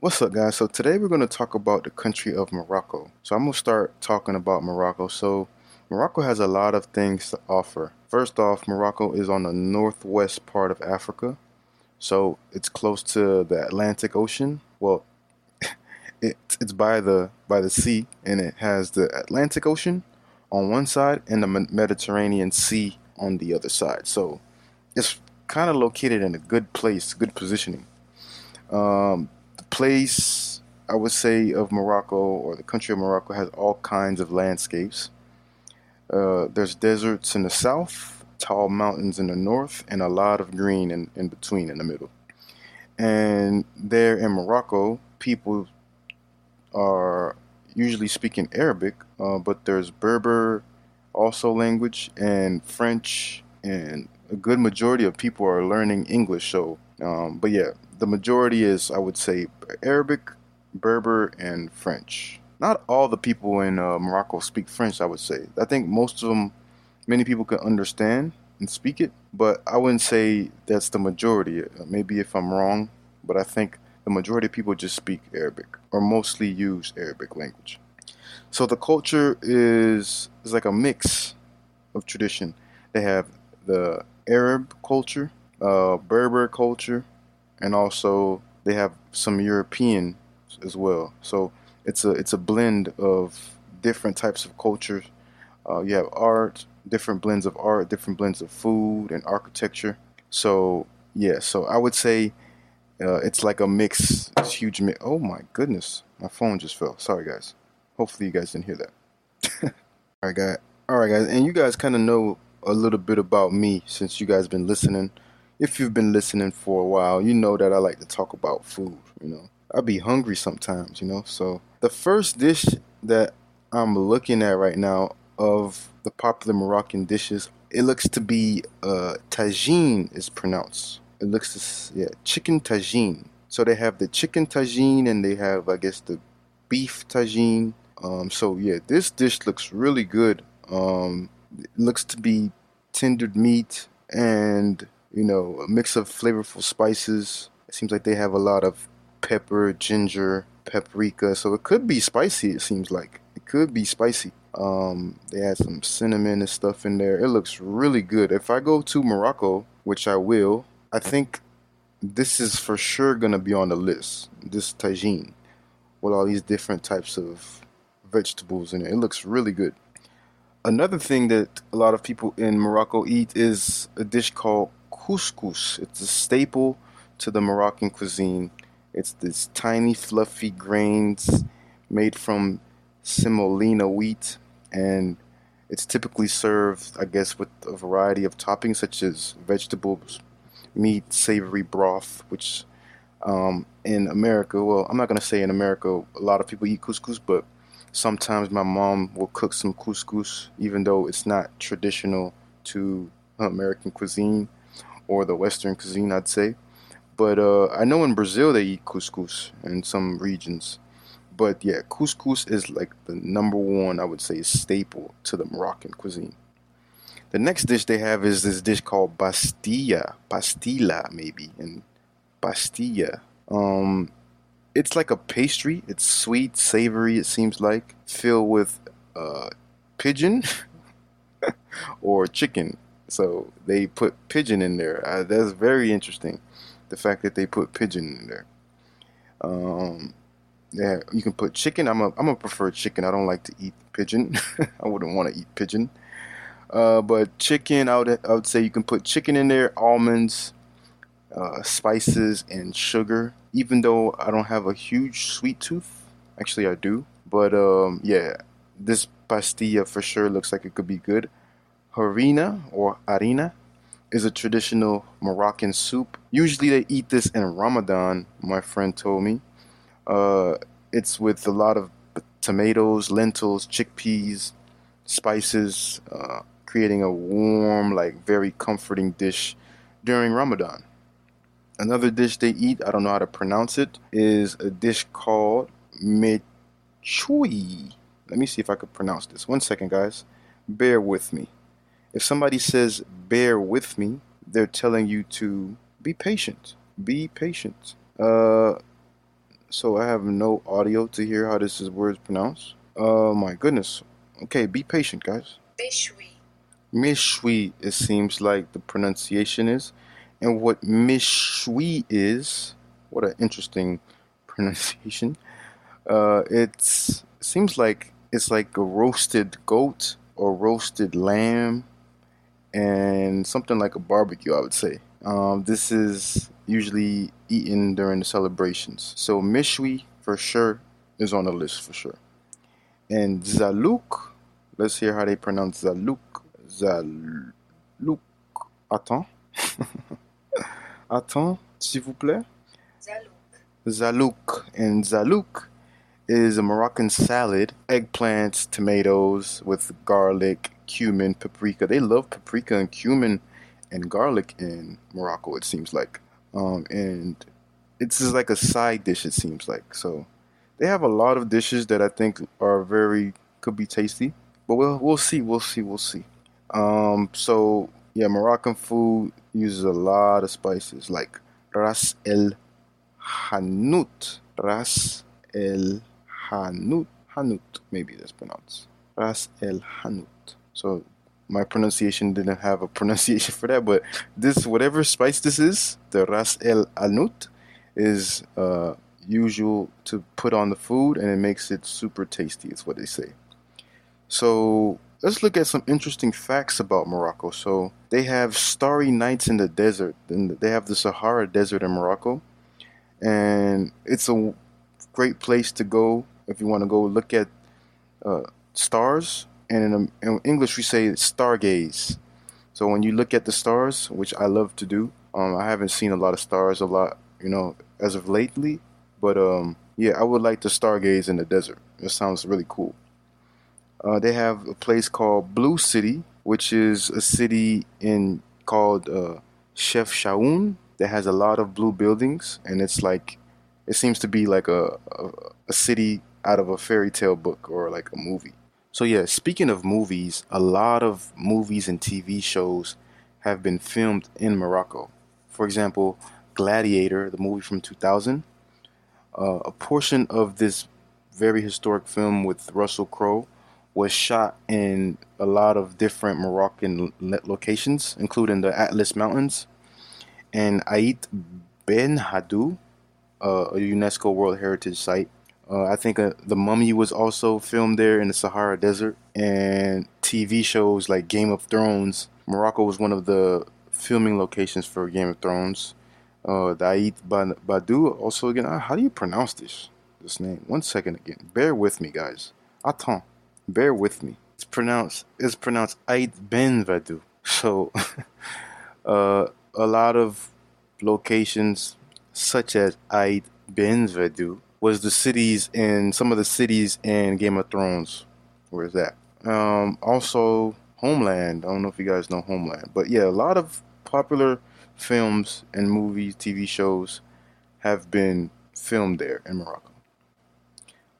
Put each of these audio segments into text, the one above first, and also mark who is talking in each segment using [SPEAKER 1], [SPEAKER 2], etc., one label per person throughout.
[SPEAKER 1] What's up, guys? So today we're going to talk about the country of Morocco. So I'm going to start talking about Morocco. So Morocco has a lot of things to offer. First off, Morocco is on the northwest part of Africa. So it's close to the Atlantic Ocean. Well, it, it's by the by the sea and it has the Atlantic Ocean on one side and the Mediterranean Sea on the other side. So it's kind of located in a good place, good positioning. Um, place, I would say, of Morocco or the country of Morocco has all kinds of landscapes. Uh, there's deserts in the south, tall mountains in the north, and a lot of green in, in between in the middle. And there in Morocco, people are usually speaking Arabic, uh, but there's Berber also language and French, and a good majority of people are learning English. So, um, but yeah, the majority is, I would say, Arabic, Berber, and French. Not all the people in uh, Morocco speak French, I would say. I think most of them, many people can understand and speak it, but I wouldn't say that's the majority. Maybe if I'm wrong, but I think the majority of people just speak Arabic or mostly use Arabic language. So the culture is is like a mix of tradition. They have the Arab culture, uh, Berber culture, and also they have some European as well. So it's a it's a blend of different types of cultures. Uh, you have art, different blends of art, different blends of food and architecture. So yeah, so I would say uh, it's like a mix. It's huge mix. Oh my goodness, my phone just fell. Sorry guys. Hopefully you guys didn't hear that. All right, guys. All right, guys, and you guys kind of know a little bit about me since you guys been listening if you've been listening for a while, you know that I like to talk about food, you know. I be hungry sometimes, you know. So the first dish that I'm looking at right now of the popular Moroccan dishes, it looks to be uh, tagine is pronounced. It looks to, yeah, chicken tagine. So they have the chicken tagine and they have I guess the beef tagine. Um, so yeah, this dish looks really good. Um, it looks to be tendered meat and you know, a mix of flavorful spices. It seems like they have a lot of pepper, ginger, paprika, so it could be spicy. It seems like it could be spicy. Um, they had some cinnamon and stuff in there. It looks really good. If I go to Morocco, which I will, I think this is for sure gonna be on the list. This tagine with all these different types of vegetables in it. It looks really good. Another thing that a lot of people in Morocco eat is a dish called couscous. It's a staple to the Moroccan cuisine. It's this tiny, fluffy grains made from semolina wheat, and it's typically served, I guess, with a variety of toppings such as vegetables, meat, savory broth, which um, in America, well, I'm not going to say in America, a lot of people eat couscous, but sometimes my mom will cook some couscous, even though it's not traditional to American cuisine or the Western cuisine, I'd say. But uh, I know in Brazil they eat couscous in some regions. But yeah, couscous is like the number one, I would say, staple to the Moroccan cuisine. The next dish they have is this dish called pastilla, pastilla maybe, and pastilla. Um, it's like a pastry. It's sweet, savory. It seems like filled with uh, pigeon or chicken so they put pigeon in there. Uh, that's very interesting. The fact that they put pigeon in there. Um, yeah, you can put chicken. I'm a I'm a prefer chicken. I don't like to eat pigeon. I wouldn't want to eat pigeon. Uh, but chicken, I would I would say you can put chicken in there, almonds, uh, spices, and sugar. Even though I don't have a huge sweet tooth, actually I do. But um, yeah, this pastilla for sure looks like it could be good. Harira or harira is a traditional Moroccan soup. Usually they eat this in Ramadan, my friend told me. Uh, it's with a lot of tomatoes, lentils, chickpeas, spices, uh, creating a warm, like very comforting dish during Ramadan. Another dish they eat, I don't know how to pronounce it, is a dish called méchoui. Let me see if I could pronounce this. One second, guys. Bear with me. If somebody says, bear with me, they're telling you to be patient. Be patient. Uh, so I have no audio to hear how this is word pronounced. Oh my goodness. Okay, be patient, guys.
[SPEAKER 2] Méchoui.
[SPEAKER 1] Méchoui, it seems like the pronunciation is. And what méchoui is, what an interesting pronunciation. Uh, it's it seems like it's like a roasted goat or roasted lamb and something like a barbecue, I would say. Um, this is usually eaten during the celebrations. So méchoui for sure is on the list for sure. And Zaluk, let's hear how they pronounce Zaluk. Zaluk. Attends. Attends, s'il vous plaît.
[SPEAKER 2] Zalouk.
[SPEAKER 1] Zalouk. And zalouk is a Moroccan salad, eggplants, tomatoes with garlic, cumin, paprika. They love paprika and cumin and garlic in Morocco, it seems like. Um, and it's just like a side dish, it seems like. So they have a lot of dishes that I think are very, could be tasty. But we'll, we'll see, we'll see, we'll see. Um, so yeah, Moroccan food uses a lot of spices like ras el hanout. Ras el hanout. Hanout, maybe that's pronounced. Ras el hanout. So my pronunciation didn't have a pronunciation for that, but this whatever spice this is, the ras el hanout, is uh, usual to put on the food, and it makes it super tasty. It's what they say. So let's look at some interesting facts about Morocco. So they have starry nights in the desert, and they have the Sahara Desert in Morocco, and it's a great place to go if you want to go look at uh, stars. And in, in, English, we say stargaze. So when you look at the stars, which I love to do, um, I haven't seen a lot of stars a lot, you know, as of lately. But um, yeah, I would like to stargaze in the desert. It sounds really cool. Uh, they have a place called Blue City, which is a city in called uh, Chefchaouen that has a lot of blue buildings, and it's like it seems to be like a, a, a city out of a fairy tale book or like a movie. So yeah, speaking of movies, a lot of movies and TV shows have been filmed in Morocco. For example, Gladiator, the movie from 2000. Uh, a portion of this very historic film with Russell Crowe was shot in a lot of different Moroccan locations, including the Atlas Mountains and Ait Ben Haddou, uh, a UNESCO World Heritage Site. Uh, I think uh, The Mummy was also filmed there in the Sahara Desert, and TV shows like Game of Thrones. Morocco was one of the filming locations for Game of Thrones. Uh, Dait Badu, also again, uh, how do you pronounce this this name? One second again, bear with me, guys. Attends bear with me. It's pronounced it's pronounced Ait Ben Vadu. So uh, a lot of locations such as Ait Ben Vadu was the cities in some of the cities in Game of Thrones. Where's that? Um, also Homeland. I don't know if you guys know Homeland, but yeah, a lot of popular films and movies, TV shows have been filmed there in Morocco.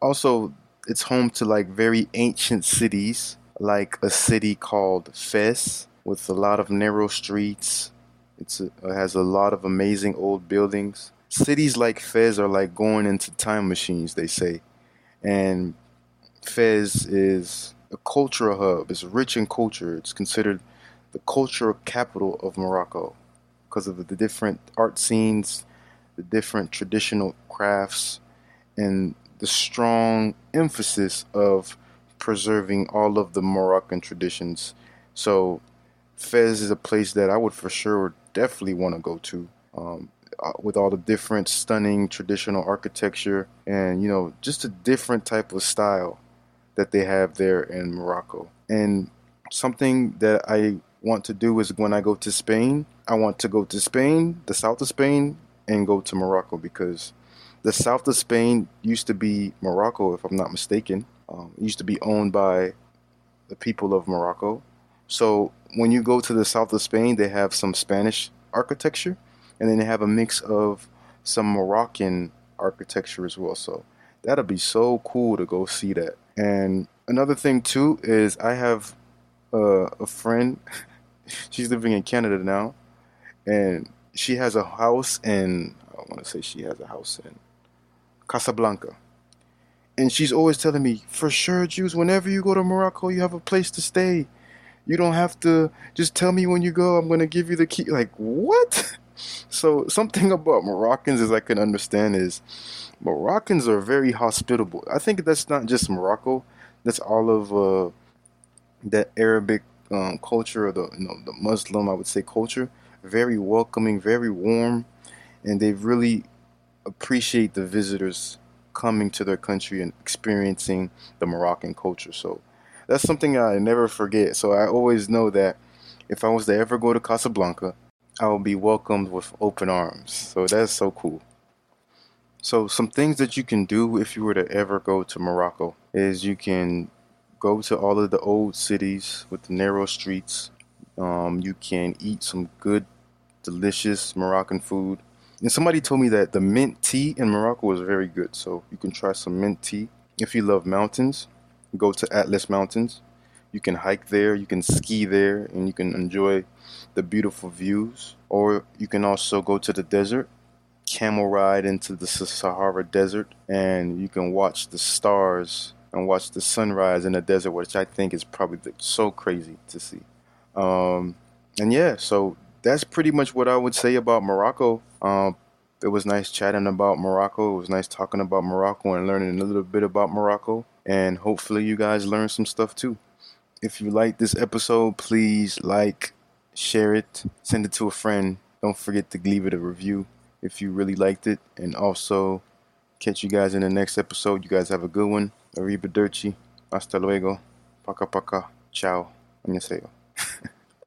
[SPEAKER 1] Also, it's home to like very ancient cities, like a city called Fez with a lot of narrow streets. A, it has a lot of amazing old buildings. Cities like Fez are like going into time machines, they say. And Fez is a cultural hub. It's rich in culture. It's considered the cultural capital of Morocco because of the different art scenes, the different traditional crafts, and the strong emphasis of preserving all of the Moroccan traditions. So Fez is a place that I would for sure definitely want to go to. Um, with all the different stunning traditional architecture and you know just a different type of style that they have there in Morocco. And something that I want to do is when I go to Spain, I want to go to Spain, the south of Spain, and go to Morocco because the south of Spain used to be Morocco, if I'm not mistaken. Um, it used to be owned by the people of Morocco. So when you go to the south of Spain, they have some Spanish architecture, and then they have a mix of some Moroccan architecture as well. So that'll be so cool to go see that. And another thing too is I have a friend. she's living in Canada now, and she has a house in. I want to say she has a house in Casablanca. And she's always telling me, for sure, Juice, whenever you go to Morocco, you have a place to stay. You don't have to just tell me when you go, I'm going to give you the key. Like, what? So, something about Moroccans, as I can understand, is Moroccans are very hospitable. I think that's not just Morocco, that's all of uh, that Arabic um, culture or the, you know, the Muslim, I would say, culture. Very welcoming, very warm, and they really appreciate the visitors coming to their country and experiencing the Moroccan culture. So that's something I never forget. So I always know that if I was to ever go to Casablanca, I will be welcomed with open arms. So that's so cool. So some things that you can do if you were to ever go to Morocco is you can go to all of the old cities with the narrow streets. Um, you can eat some good, delicious Moroccan food. And somebody told me that the mint tea in Morocco is very good. So you can try some mint tea. If you love mountains, go to Atlas Mountains. You can hike there, you can ski there, and you can enjoy the beautiful views. Or you can also go to the desert, camel ride into the Sahara Desert, and you can watch the stars and watch the sunrise in the desert, which I think is probably so crazy to see. Um, and yeah, so that's pretty much what I would say about Morocco. Um, it was nice chatting about Morocco. It was nice talking about Morocco and learning a little bit about Morocco. And hopefully, you guys learned some stuff too. If you like this episode, please like, share it, send it to a friend. Don't forget to leave it a review if you really liked it. And also, catch you guys in the next episode. You guys have a good one. Arriba Arrivederci. Hasta luego. Paka paka. Ciao. Annyeonghaseyo.